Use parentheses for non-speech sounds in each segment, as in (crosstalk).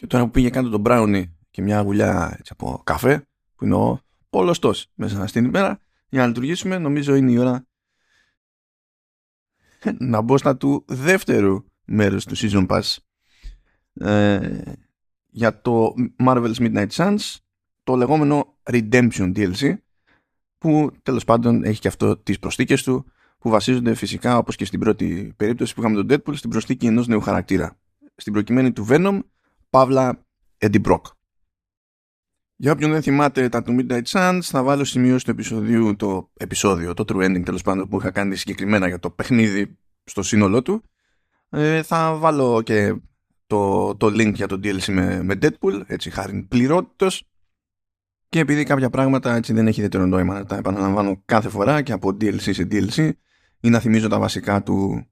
Και τώρα που πήγε κάτω τον brownie και μια γουλιά έτσι, από καφέ, που είναι ο πολλωστός μέσα στην ημέρα, για να λειτουργήσουμε, νομίζω είναι η ώρα να μπω στα του δεύτερου μέρους του Season Pass ε, για το Marvel's Midnight Suns το λεγόμενο Redemption DLC που τέλος πάντων έχει και αυτό τις προσθήκες του που βασίζονται φυσικά όπως και στην πρώτη περίπτωση που είχαμε τον Deadpool στην προσθήκη ενός νέου χαρακτήρα. Στην προκειμένη του Venom Παύλα Eddie Brock για όποιον δεν θυμάται τα του Midnight Suns θα βάλω σημειώσει του επεισοδίου το επεισόδιο, το true ending τέλος πάντων που είχα κάνει συγκεκριμένα για το παιχνίδι στο σύνολό του. Ε, θα βάλω και το, το link για το DLC με, με Deadpool έτσι χάρη πληρότητος. Και επειδή κάποια πράγματα έτσι δεν έχει ιδιαίτερο νόημα να τα επαναλαμβάνω κάθε φορά και από DLC σε DLC ή να θυμίζω τα βασικά του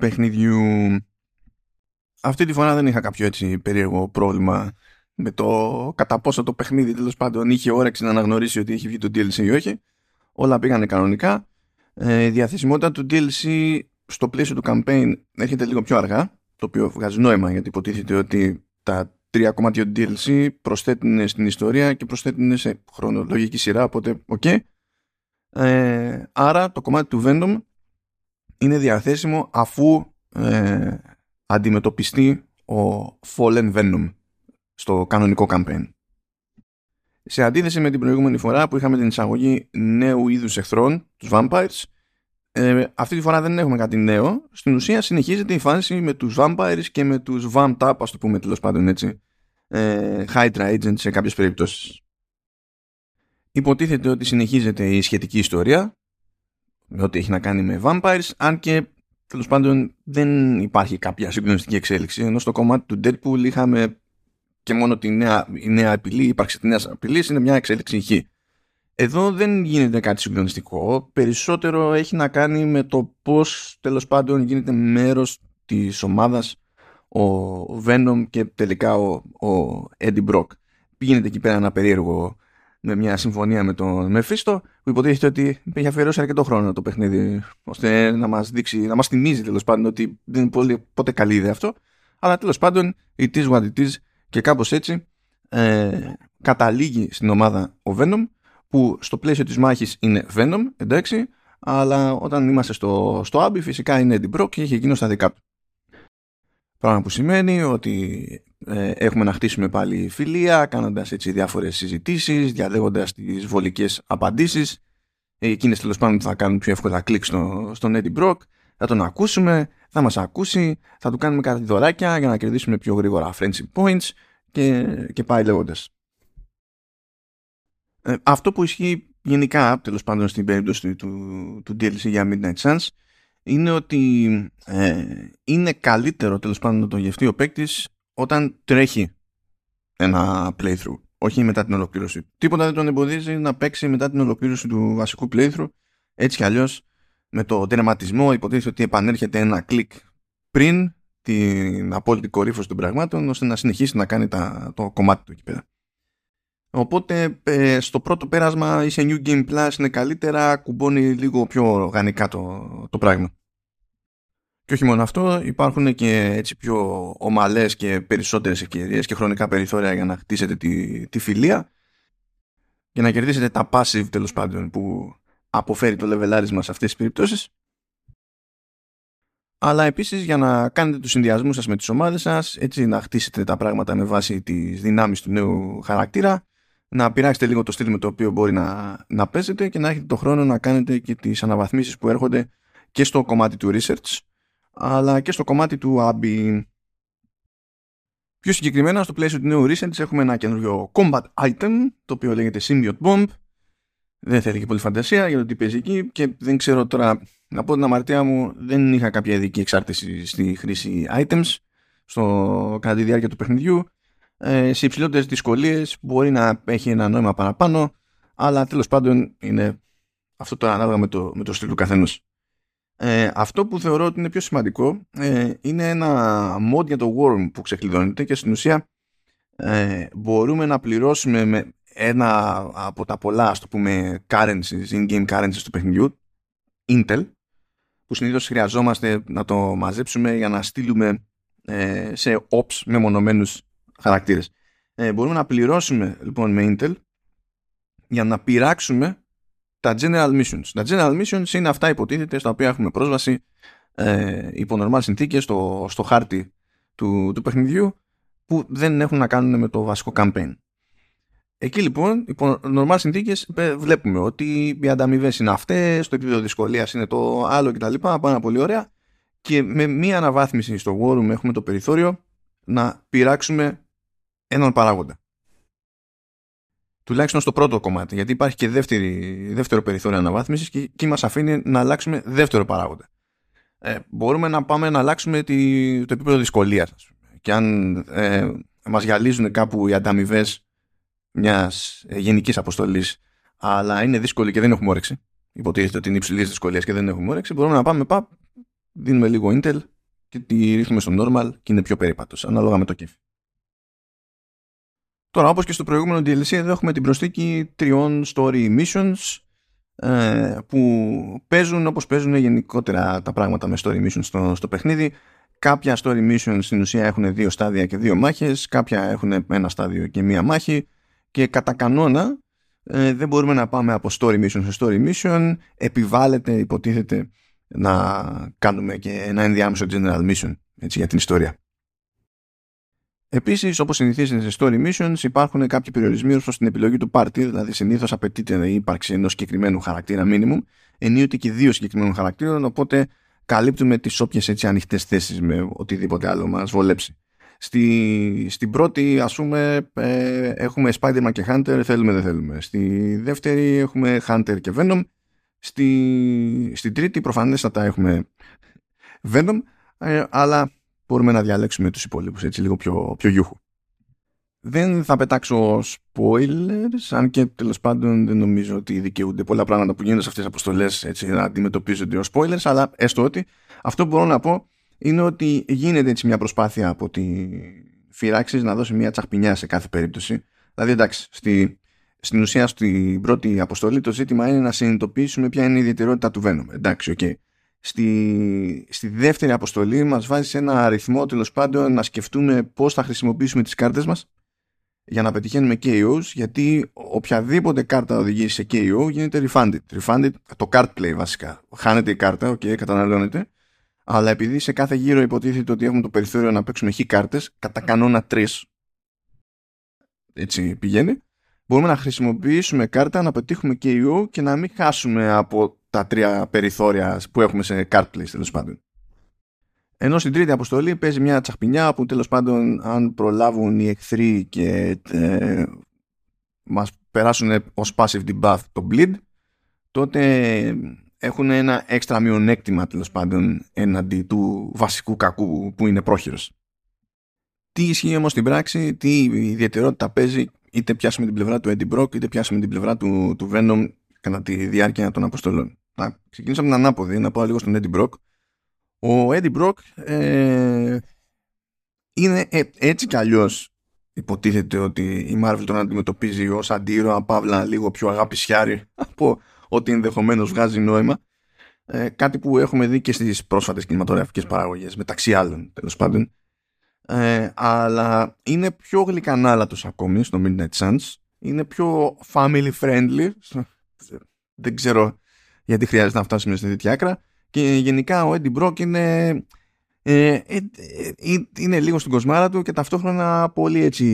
παιχνιδιού. Αυτή τη φορά δεν είχα κάποιο έτσι περίεργο πρόβλημα με το κατά πόσο το παιχνίδι τέλος πάντων είχε όρεξη να αναγνωρίσει ότι έχει βγει το DLC ή όχι. Όλα πήγανε κανονικά. Ε, η διαθεσιμότητα του DLC στο πλαίσιο του campaign έρχεται λίγο πιο αργά, το οποίο βγάζει νόημα γιατί υποτίθεται ότι τα τρία κομμάτια του DLC προσθέτουν στην ιστορία και προσθέτουν σε χρονολογική σειρά, οπότε ok. Okay. Ε, άρα το κομμάτι του Venom είναι διαθέσιμο αφού ε, αντιμετωπιστεί ο Fallen Venom στο κανονικό campaign. Σε αντίθεση με την προηγούμενη φορά που είχαμε την εισαγωγή νέου είδους εχθρών, τους Vampires, ε, αυτή τη φορά δεν έχουμε κάτι νέο. Στην ουσία συνεχίζεται η φάση με τους vampires και με τους vamp ας το πούμε τέλος πάντων έτσι, ε, Hydra Agent σε κάποιες περιπτώσεις. Υποτίθεται ότι συνεχίζεται η σχετική ιστορία με ό,τι έχει να κάνει με vampires, αν και τέλος πάντων δεν υπάρχει κάποια συγκλονιστική εξέλιξη, ενώ στο κομμάτι του Deadpool είχαμε και μόνο τη νέα, η νέα απειλή, η ύπαρξη της νέας απειλής είναι μια εξέλιξη ηχή. Εδώ δεν γίνεται κάτι συγκλονιστικό. Περισσότερο έχει να κάνει με το πώς τέλος πάντων γίνεται μέρος της ομάδας ο Venom και τελικά ο, ο Eddie Brock. Πήγαινε εκεί πέρα ένα περίεργο με μια συμφωνία με τον Μεφίστο που υποτίθεται ότι έχει αφιερώσει αρκετό χρόνο το παιχνίδι ώστε να μας δείξει, να μας θυμίζει τέλος πάντων ότι δεν είναι πολύ, ποτέ καλή ιδέα αυτό αλλά τέλος πάντων it is what it is και κάπως έτσι ε, καταλήγει στην ομάδα ο Venom που στο πλαίσιο της μάχης είναι Venom, εντάξει, αλλά όταν είμαστε στο, στο Abbey φυσικά είναι Eddie Brock και έχει εκείνο στα δικά του. Πράγμα που σημαίνει ότι ε, έχουμε να χτίσουμε πάλι φιλία, κάνοντας έτσι διάφορες συζητήσεις, διαλέγοντας τις βολικές απαντήσεις, εκείνες τέλος πάντων που θα κάνουν πιο εύκολα κλικ στο, στον Eddie Brock, θα τον ακούσουμε, θα μας ακούσει, θα του κάνουμε κάτι δωράκια για να κερδίσουμε πιο γρήγορα friendship points και, και πάει λέγοντας. Ε, αυτό που ισχύει γενικά, τέλος πάντων στην περίπτωση του, του, DLC για Midnight Suns, είναι ότι ε, είναι καλύτερο τέλος πάντων να το γευτεί ο παίκτης όταν τρέχει ένα playthrough, όχι μετά την ολοκλήρωση. Τίποτα δεν τον εμποδίζει να παίξει μετά την ολοκλήρωση του βασικού playthrough, έτσι κι αλλιώς με το τερματισμό υποτίθεται ότι επανέρχεται ένα κλικ πριν την απόλυτη κορύφωση των πραγμάτων ώστε να συνεχίσει να κάνει τα, το κομμάτι του εκεί πέρα. Οπότε ε, στο πρώτο πέρασμα είσαι New Game Plus είναι καλύτερα, κουμπώνει λίγο πιο οργανικά το, το πράγμα. Και όχι μόνο αυτό, υπάρχουν και έτσι πιο ομαλές και περισσότερες ευκαιρίες και χρονικά περιθώρια για να χτίσετε τη, τη φιλία και να κερδίσετε τα passive τέλος πάντων που αποφέρει το λεβελάρισμα σε αυτές τις περιπτώσεις. Αλλά επίσης για να κάνετε τους συνδυασμούς σας με τις ομάδες σας, έτσι να χτίσετε τα πράγματα με βάση τις δυνάμεις του νέου χαρακτήρα να πειράξετε λίγο το στυλ με το οποίο μπορεί να, να παίζετε και να έχετε το χρόνο να κάνετε και τις αναβαθμίσεις που έρχονται και στο κομμάτι του research αλλά και στο κομμάτι του ABI. Πιο συγκεκριμένα στο πλαίσιο του νέου research έχουμε ένα καινούριο combat item το οποίο λέγεται Symbiote Bomb δεν θέλει και πολύ φαντασία για το τι παίζει εκεί και δεν ξέρω τώρα να πω την αμαρτία μου δεν είχα κάποια ειδική εξάρτηση στη χρήση items στο, κατά τη διάρκεια του παιχνιδιού ε, σε υψηλότερες δυσκολίες μπορεί να έχει ένα νόημα παραπάνω αλλά τέλος πάντων είναι αυτό το ανάλογα με το, με το στυλ του καθενός. Ε, αυτό που θεωρώ ότι είναι πιο σημαντικό ε, είναι ένα mod για το Worm που ξεκλειδώνεται και στην ουσία ε, μπορούμε να πληρώσουμε με ένα από τα πολλά ας το πούμε currencies, in-game currencies του παιχνιδιού Intel που συνήθως χρειαζόμαστε να το μαζέψουμε για να στείλουμε ε, σε ops μεμονωμένους χαρακτήρες. Ε, μπορούμε να πληρώσουμε λοιπόν με Intel για να πειράξουμε τα general missions. Τα general missions είναι αυτά υποτίθεται στα οποία έχουμε πρόσβαση ε, υπό normal συνθήκες στο, στο χάρτη του, του παιχνιδιού που δεν έχουν να κάνουν με το βασικό campaign. Εκεί λοιπόν, υπό normal συνθήκες, βλέπουμε ότι οι ανταμοιβές είναι αυτές, το επίπεδο δυσκολίας είναι το άλλο κτλ. Πάρα πολύ ωραία. Και με μία αναβάθμιση στο War Room έχουμε το περιθώριο να πειράξουμε έναν παράγοντα. Τουλάχιστον στο πρώτο κομμάτι, γιατί υπάρχει και δεύτερη, δεύτερο περιθώριο αναβάθμισης και εκεί μας αφήνει να αλλάξουμε δεύτερο παράγοντα. Ε, μπορούμε να πάμε να αλλάξουμε τη, το επίπεδο δυσκολίας. Και αν ε, μας γυαλίζουν κάπου οι ανταμοιβές μιας ε, γενικής αποστολής, αλλά είναι δύσκολη και δεν έχουμε όρεξη. Υποτίθεται ότι είναι υψηλής δυσκολίας και δεν έχουμε όρεξη. Μπορούμε να πάμε, παπ, δίνουμε λίγο Intel και τη ρίχνουμε στο normal και είναι πιο περίπατος, ανάλογα με το κέφι. Τώρα, όπως και στο προηγούμενο DLC, εδώ έχουμε την προσθήκη τριών story missions ε, που παίζουν όπως παίζουν γενικότερα τα πράγματα με story missions στο, στο παιχνίδι. Κάποια story missions στην ουσία έχουν δύο στάδια και δύο μάχες, κάποια έχουν ένα στάδιο και μία μάχη και κατά κανόνα ε, δεν μπορούμε να πάμε από story mission σε story mission. Επιβάλλεται, υποτίθεται, να κάνουμε και ένα ενδιάμεσο general mission έτσι, για την ιστορία. Επίσης, όπως συνηθίζεται σε story missions, υπάρχουν κάποιοι περιορισμοί ως προς την επιλογή του party, δηλαδή συνήθως απαιτείται η ύπαρξη ενός συγκεκριμένου χαρακτήρα minimum, ενίοτε και δύο συγκεκριμένων χαρακτήρων, οπότε καλύπτουμε τις όποιες ανοιχτές θέσεις με οτιδήποτε άλλο μας βολέψει. Στη, στην πρώτη, ας πούμε, ε, έχουμε Spider-Man και Hunter, θέλουμε δεν θέλουμε. Στη δεύτερη έχουμε Hunter και Venom. Στη, στην τρίτη προφανέστατα έχουμε Venom, ε, αλλά μπορούμε να διαλέξουμε τους υπόλοιπους έτσι λίγο πιο, πιο γιούχου. Δεν θα πετάξω spoilers, αν και τέλος πάντων δεν νομίζω ότι δικαιούνται πολλά πράγματα που γίνονται σε αυτές τις αποστολές έτσι, να αντιμετωπίζονται ως spoilers, αλλά έστω ότι αυτό που μπορώ να πω είναι ότι γίνεται έτσι μια προσπάθεια από τη Firaxis να δώσει μια τσαχπινιά σε κάθε περίπτωση. Δηλαδή εντάξει, στη, στην ουσία στην πρώτη αποστολή το ζήτημα είναι να συνειδητοποιήσουμε ποια είναι η ιδιαιτερότητα του Venom. Εντάξει, ok. Okay στη, στη δεύτερη αποστολή μας βάζει σε ένα αριθμό τέλος πάντων να σκεφτούμε πώς θα χρησιμοποιήσουμε τις κάρτες μας για να πετυχαίνουμε KOs γιατί οποιαδήποτε κάρτα οδηγεί σε KO γίνεται refunded. Refunded το card play βασικά. Χάνεται η κάρτα, ok, okay, καταναλώνεται αλλά επειδή σε κάθε γύρο υποτίθεται ότι έχουμε το περιθώριο να παίξουμε χ κάρτες κατά κανόνα τρεις. έτσι πηγαίνει μπορούμε να χρησιμοποιήσουμε κάρτα να πετύχουμε KO και να μην χάσουμε από τα τρία περιθώρια που έχουμε σε card plays τέλος πάντων. Ενώ στην τρίτη αποστολή παίζει μια τσαχπινιά που τέλος πάντων αν προλάβουν οι εχθροί και ε, μας περάσουν ως passive debuff το bleed τότε έχουν ένα έξτρα μειονέκτημα τέλος πάντων έναντι του βασικού κακού που είναι πρόχειρος. Τι ισχύει όμως στην πράξη, τι ιδιαιτερότητα παίζει είτε πιάσουμε την πλευρά του Eddie Brock είτε πιάσουμε την πλευρά του, του Venom κατά τη διάρκεια των αποστολών να ξεκινήσω από την ανάποδη, να πάω λίγο στον Eddie Brock. Ο Eddie Brock ε, είναι ε, έτσι κι αλλιώς υποτίθεται ότι η Marvel τον αντιμετωπίζει ως αντίρωα παύλα λίγο πιο αγάπησιάρη (laughs) από ότι ενδεχομένως βγάζει νόημα. Ε, κάτι που έχουμε δει και στις πρόσφατες κινηματογραφικές παραγωγές μεταξύ άλλων τέλος πάντων ε, αλλά είναι πιο γλυκανάλατος ακόμη στο Midnight Suns είναι πιο family friendly (laughs) δεν ξέρω γιατί χρειάζεται να φτάσουμε σε τέτοια άκρα. Και γενικά ο Eddie Brock είναι, ε, ε, ε, είναι λίγο στην κοσμάρα του και ταυτόχρονα πολύ έτσι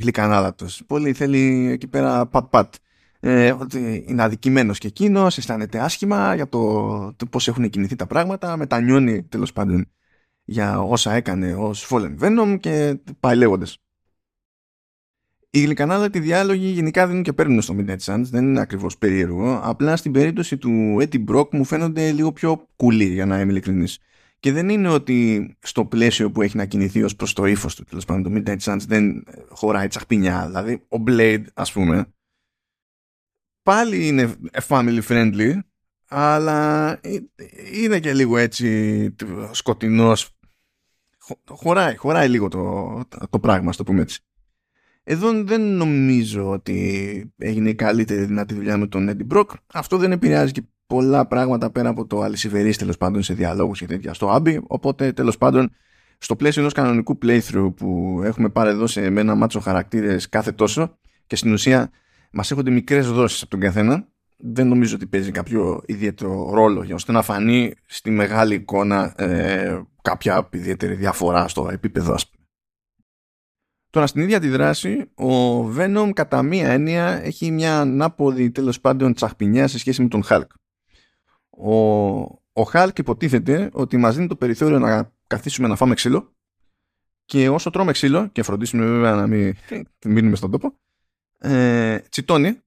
γλυκανάλατος. Πολύ θέλει εκεί πέρα πατ-πατ. Ε, είναι αδικημένος και εκείνος, αισθάνεται άσχημα για το, το πώς έχουν κινηθεί τα πράγματα, μετανιώνει τέλος πάντων για όσα έκανε ως Fallen Venom και πάει λέγοντας. Οι γλυκανάλατοι διάλογοι γενικά δίνουν και παίρνουν στο Midnight Suns, δεν είναι ακριβώς περίεργο. Απλά στην περίπτωση του Eddie Brock μου φαίνονται λίγο πιο κουλοί, για να είμαι ειλικρινής. Και δεν είναι ότι στο πλαίσιο που έχει να κινηθεί ως προς το ύφος του, τέλος πάντων, το Midnight Suns δεν χωράει τσαχπινιά. Δηλαδή, ο Blade, ας πούμε, πάλι είναι family friendly, αλλά είναι και λίγο έτσι σκοτεινός. Χωράει, χωράει λίγο το, το πράγμα, ας το πούμε έτσι. Εδώ δεν νομίζω ότι έγινε η καλύτερη δυνατή δουλειά με τον Eddie Brock. Αυτό δεν επηρεάζει και πολλά πράγματα πέρα από το αλυσιβερή τέλος πάντων σε διαλόγους και τέτοια στο Άμπι. Οπότε τέλος πάντων στο πλαίσιο ενός κανονικού playthrough που έχουμε πάρει εδώ σε ένα μάτσο χαρακτήρες κάθε τόσο και στην ουσία μας έχονται μικρές δόσεις από τον καθένα δεν νομίζω ότι παίζει κάποιο ιδιαίτερο ρόλο για ώστε να φανεί στη μεγάλη εικόνα ε, κάποια ιδιαίτερη διαφορά στο επίπεδο ας πούμε. Τώρα στην ίδια τη δράση ο Venom κατά μία έννοια έχει μια ανάποδη τέλος πάντων τσαχπινιά σε σχέση με τον Hulk. Ο, ο Hulk υποτίθεται ότι μας δίνει το περιθώριο να καθίσουμε να φάμε ξύλο και όσο τρώμε ξύλο και φροντίσουμε βέβαια να μην μείνουμε στον τόπο ε, τσιτώνει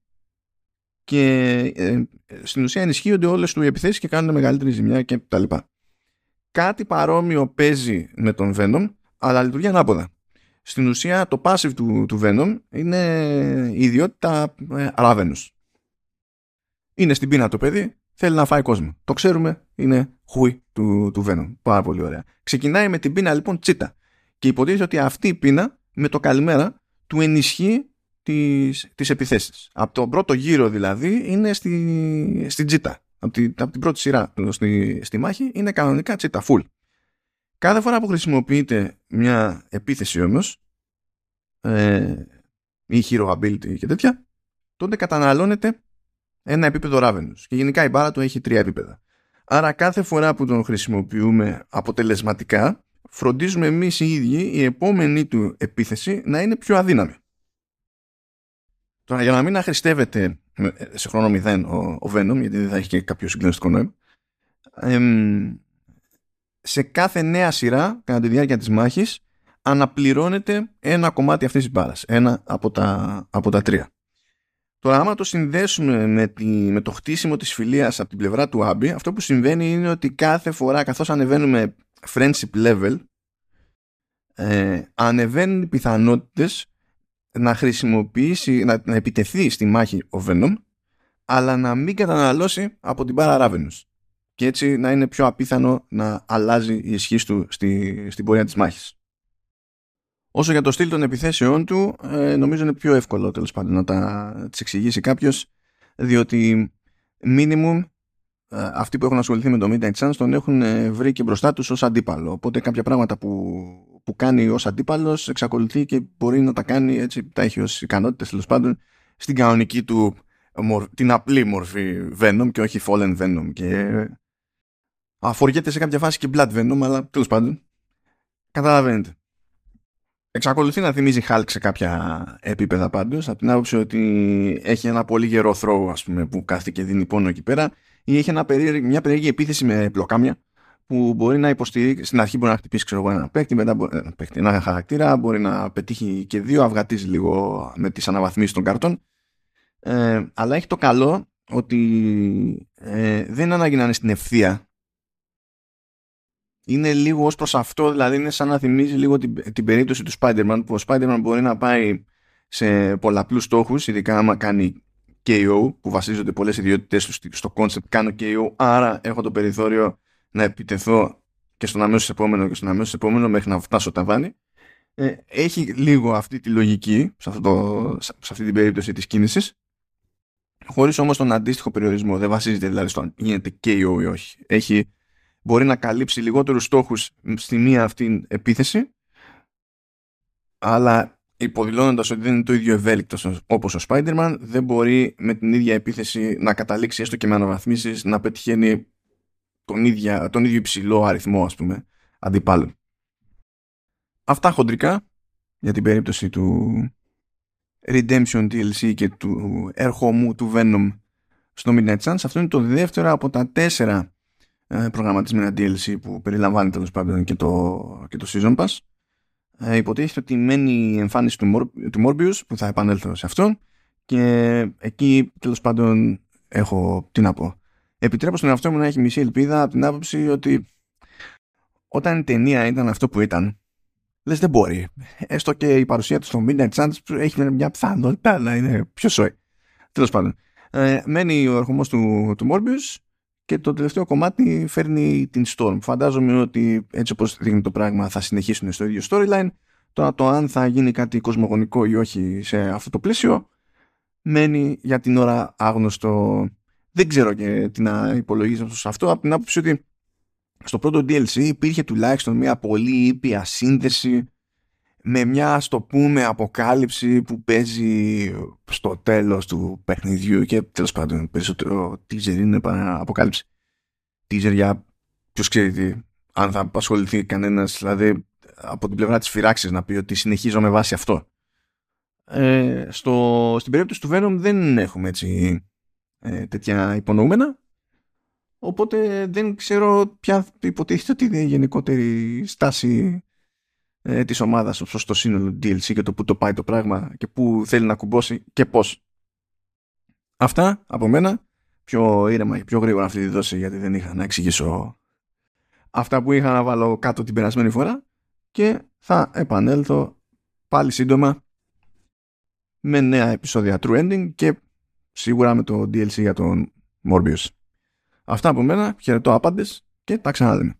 και ε, στην ουσία ενισχύονται όλες του οι επιθέσεις και κάνουν μεγαλύτερη ζημιά και τα λοιπά. Κάτι παρόμοιο παίζει με τον Venom αλλά λειτουργεί ανάποδα. Στην ουσία το passive του, του Venom είναι η ιδιότητα ε, Ravenous. Είναι στην πείνα το παιδί, θέλει να φάει κόσμο. Το ξέρουμε, είναι χουί του, του Venom. Πάρα πολύ ωραία. Ξεκινάει με την πείνα λοιπόν τσίτα. Και υποτίθεται ότι αυτή η πείνα με το καλημέρα του ενισχύει τις, τις επιθέσεις. Από τον πρώτο γύρο δηλαδή είναι στη, στη τσίτα. Από, τη, από την πρώτη σειρά στη, στη μάχη είναι κανονικά τσίτα, full. Κάθε φορά που χρησιμοποιείται μια επίθεση όμως ε, ή hero ability και τέτοια τότε καταναλώνεται ένα επίπεδο Ravenous και γενικά η μπάρα του έχει τρία επίπεδα. Άρα κάθε φορά που τον χρησιμοποιούμε αποτελεσματικά φροντίζουμε εμείς οι ίδιοι η επόμενη του επίθεση να είναι πιο αδύναμη. Τώρα για να μην αχρηστεύεται σε χρόνο μηδέν ο, ο Venom γιατί δεν θα έχει και κάποιο συγκλονιστικό νόημα σε κάθε νέα σειρά κατά τη διάρκεια της μάχης αναπληρώνεται ένα κομμάτι αυτής της μπάρας ένα από τα, από τα τρία. Τώρα άμα το συνδέσουμε με, τη, με το χτίσιμο της φιλίας από την πλευρά του Άμπι αυτό που συμβαίνει είναι ότι κάθε φορά καθώς ανεβαίνουμε friendship level ε, ανεβαίνουν οι πιθανότητες να χρησιμοποιήσει, να, να επιτεθεί στη μάχη ο Venom αλλά να μην καταναλώσει από την μπάρα Ravenous και έτσι να είναι πιο απίθανο να αλλάζει η ισχύ του στη, στην πορεία της μάχης. Όσο για το στυλ των επιθέσεών του, ε, νομίζω είναι πιο εύκολο τέλος πάντων να τα τις εξηγήσει κάποιος, διότι minimum ε, αυτοί που έχουν ασχοληθεί με το Midnight Suns τον έχουν ε, βρει και μπροστά τους ως αντίπαλο. Οπότε κάποια πράγματα που, που κάνει ως αντίπαλος εξακολουθεί και μπορεί να τα κάνει έτσι, τα έχει ως ικανότητες τέλος πάντων στην κανονική του την απλή μορφή Venom και όχι Fallen Venom και αφοριέται σε κάποια φάση και Blood Venom, αλλά τέλος πάντων. Καταλαβαίνετε. Εξακολουθεί να θυμίζει Hulk σε κάποια επίπεδα πάντως, από την άποψη ότι έχει ένα πολύ γερό throw, ας πούμε, που κάθεται και δίνει πόνο εκεί πέρα, ή έχει ένα περίεργη, μια περίεργη επίθεση με πλοκάμια, που μπορεί να υποστηρίξει, στην αρχή μπορεί να χτυπήσει ξέρω, ένα παίκτη, μετά μπορεί, ένα, παίκτη, ένα χαρακτήρα, μπορεί να πετύχει και δύο, αυγατίζει λίγο με τις αναβαθμίσεις των καρτών. Ε, αλλά έχει το καλό ότι ε, δεν είναι ανάγκη να είναι στην ευθεία είναι λίγο ως προς αυτό, δηλαδή είναι σαν να θυμίζει λίγο την, την περίπτωση του Spider-Man που ο Spider-Man μπορεί να πάει σε πολλαπλούς στόχους, ειδικά άμα κάνει KO που βασίζονται πολλές ιδιότητες του στο concept κάνω KO, άρα έχω το περιθώριο να επιτεθώ και στον αμέσως επόμενο και στον αμέσως επόμενο μέχρι να φτάσω ταβάνι. Ε, έχει λίγο αυτή τη λογική σε, αυτό το, σε αυτή την περίπτωση της κίνησης χωρίς όμως τον αντίστοιχο περιορισμό. Δεν βασίζεται δηλαδή στο αν γίνεται KO ή όχι. Έχει μπορεί να καλύψει λιγότερους στόχους στη μία αυτή επίθεση αλλά υποδηλώνοντας ότι δεν είναι το ίδιο ευέλικτο όπως ο Spider-Man δεν μπορεί με την ίδια επίθεση να καταλήξει έστω και με αναβαθμίσεις να πετυχαίνει τον, ίδια, τον ίδιο υψηλό αριθμό ας πούμε αντιπάλων. Αυτά χοντρικά για την περίπτωση του Redemption DLC και του έρχομου του Venom στο Midnight Suns. Αυτό είναι το δεύτερο από τα τέσσερα ε, προγραμματισμένα DLC που περιλαμβάνει τέλος πάντων και το, και το Season Pass. Ε, υποτίθεται ότι μένει η εμφάνιση του, Mor- του Morbius που θα επανέλθω σε αυτόν και εκεί τέλος πάντων έχω τι να πω. Επιτρέπω στον εαυτό μου να έχει μισή ελπίδα από την άποψη ότι όταν η ταινία ήταν αυτό που ήταν λες δεν μπορεί. Έστω και η παρουσία του στο Midnight Suns έχει μια πιθανότητα να είναι πιο σόι. Τέλος πάντων. Ε, μένει ο ερχομός του, του Morbius και το τελευταίο κομμάτι φέρνει την Storm. Φαντάζομαι ότι έτσι όπως δείχνει το πράγμα θα συνεχίσουν στο ίδιο storyline. Τώρα το αν θα γίνει κάτι κοσμογονικό ή όχι σε αυτό το πλαίσιο μένει για την ώρα άγνωστο. Δεν ξέρω και τι να υπολογίζω σε αυτό από την άποψη ότι στο πρώτο DLC υπήρχε τουλάχιστον μια πολύ ήπια σύνδεση με μια ας το πούμε αποκάλυψη που παίζει στο τέλος του παιχνιδιού και τέλος πάντων περισσότερο teaser είναι παρά αποκάλυψη. Teaser για ποιος ξέρει τι, αν θα απασχοληθεί κανένας δηλαδή από την πλευρά της φυράξης να πει ότι συνεχίζω με βάση αυτό. Ε, στο, στην περίπτωση του Venom δεν έχουμε έτσι ε, τέτοια υπονοούμενα. Οπότε δεν ξέρω ποια υποτίθεται ότι είναι η γενικότερη στάση ε, της ομάδας ως το σύνολο DLC και το που το πάει το πράγμα και που θέλει να κουμπώσει και πώς. Αυτά από μένα. Πιο ήρεμα και πιο γρήγορα αυτή τη δόση γιατί δεν είχα να εξηγήσω αυτά που είχα να βάλω κάτω την περασμένη φορά και θα επανέλθω πάλι σύντομα με νέα επεισόδια True Ending και σίγουρα με το DLC για τον Morbius. Αυτά από μένα, χαιρετώ άπαντες και τα ξαναδέμε.